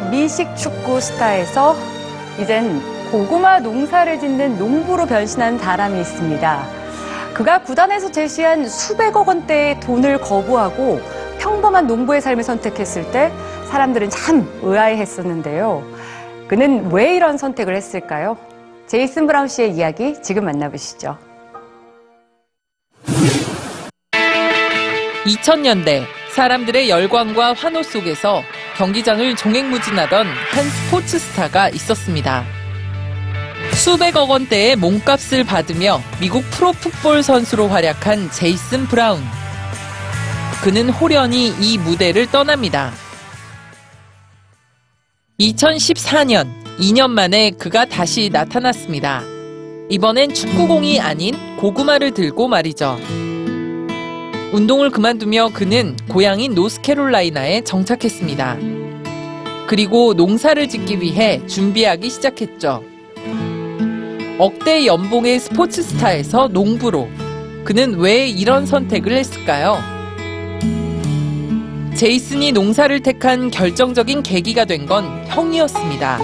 한식 축구 스타에서 이젠 고구마 농사를 짓는 농부로 변신한 사람이 있습니다. 그가 구단에서 제시한 수백억 원대의 돈을 거부하고 평범한 농부의 삶을 선택했을 때 사람들은 참 의아해했었는데요. 그는 왜 이런 선택을 했을까요? 제이슨 브라운 씨의 이야기 지금 만나보시죠. 2000년대 사람들의 열광과 환호 속에서 경기장을 종횡무진하던 한 스포츠 스타가 있었습니다. 수백억 원대의 몸값을 받으며 미국 프로풋볼 선수로 활약한 제이슨 브라운. 그는 호련히 이 무대를 떠납니다. 2014년, 2년 만에 그가 다시 나타났습니다. 이번엔 축구공이 아닌 고구마를 들고 말이죠. 운동을 그만두며 그는 고향인 노스캐롤라이나에 정착했습니다. 그리고 농사를 짓기 위해 준비하기 시작했죠. 억대 연봉의 스포츠 스타에서 농부로 그는 왜 이런 선택을 했을까요? 제이슨이 농사를 택한 결정적인 계기가 된 건 형이었습니다.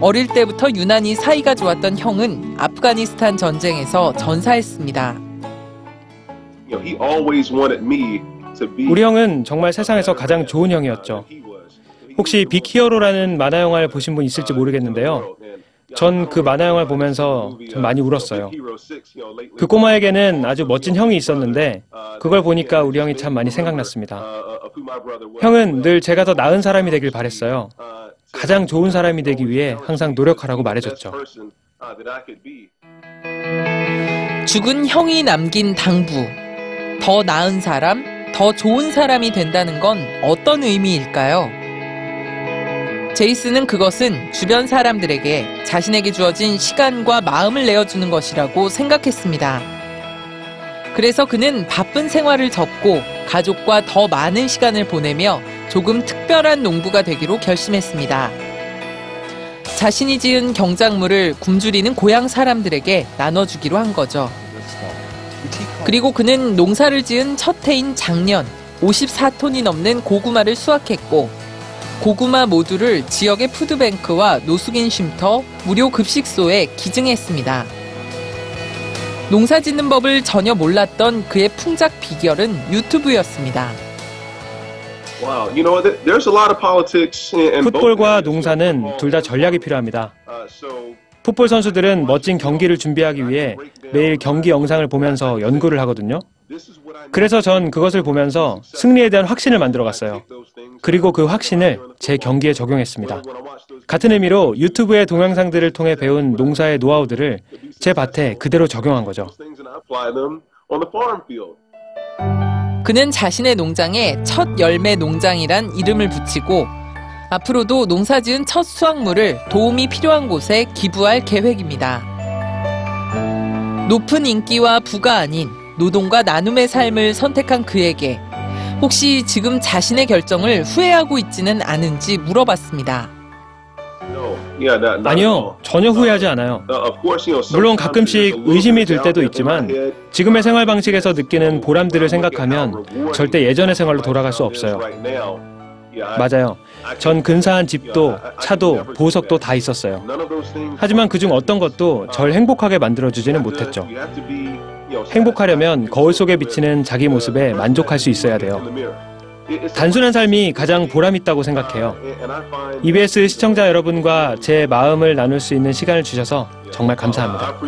어릴 때부터 유난히 사이가 좋았던 형은 아프가니스탄 전쟁에서 전사했습니다. 우리 형은 정말 세상에서 가장 좋은 형이었죠. 혹시 빅히어로라는 만화 영화를 보신 분 있을지 모르겠는데요. 전 그 만화 영화를 보면서 좀 많이 울었어요. 그 꼬마에게는 아주 멋진 형이 있었는데 그걸 보니까 우리 형이 참 많이 생각났습니다. 형은 늘 제가 더 나은 사람이 되길 바랬어요. 가장 좋은 사람이 되기 위해 항상 노력하라고 말해줬죠. 죽은 형이 남긴 당부. 더 나은 사람, 더 좋은 사람이 된다는 건 어떤 의미일까요? 제이슨은 그것은 주변 사람들에게 자신에게 주어진 시간과 마음을 내어주는 것이라고 생각했습니다. 그래서 그는 바쁜 생활을 접고 가족과 더 많은 시간을 보내며 조금 특별한 농부가 되기로 결심했습니다. 자신이 지은 경작물을 굶주리는 고향 사람들에게 나눠주기로 한 거죠. 그리고 그는 농사를 지은 첫 해인 작년 54톤이 넘는 고구마를 수확했고 고구마 모두를 지역의 푸드뱅크와 노숙인 쉼터, 무료 급식소에 기증했습니다. 농사 짓는 법을 전혀 몰랐던 그의 풍작 비결은 유튜브였습니다. Wow, you know, there- there's a lot of politics in, in both 풋볼과. 농사는 둘 다 전략이 필요합니다. 풋볼 선수들은 멋진 경기를 준비하기 위해 매일 경기 영상을 보면서 연구를 하거든요. 그래서 전 그것을 보면서 승리에 대한 확신을 만들어 갔어요. 그리고 그 확신을 제 경기에 적용했습니다. 같은 의미로 유튜브의 동영상들을 통해 배운 농사의 노하우들을 제 밭에 그대로 적용한 거죠. 그는 자신의 농장에 첫 열매 농장이란 이름을 붙이고 앞으로도 농사 지은 첫 수확물을 도움이 필요한 곳에 기부할 계획입니다. 높은 인기와 부가 아닌 노동과 나눔의 삶을 선택한 그에게 혹시 지금 자신의 결정을 후회하고 있지는 않은지 물어봤습니다. 아니요, all. 전혀 후회하지 않아요. Uh, 물론 가끔씩 의심이 들 때도 있지만. 지금의 생활 방식에서 느끼는 보람들을 생각하면 절대 예전의 생활로 돌아갈 수 없어요. 맞아요. 전 근사한 집도, 차도, 보석도 다 있었어요. 하지만 그중 어떤 것도 절 행복하게 만들어주지는 못했죠. 행복하려면 거울 속에 비치는 자기 모습에 만족할 수 있어야 돼요. 단순한 삶이 가장 보람있다고 생각해요. EBS 시청자 여러분과 제 마음을 나눌 수 있는 시간을 주셔서 정말 감사합니다.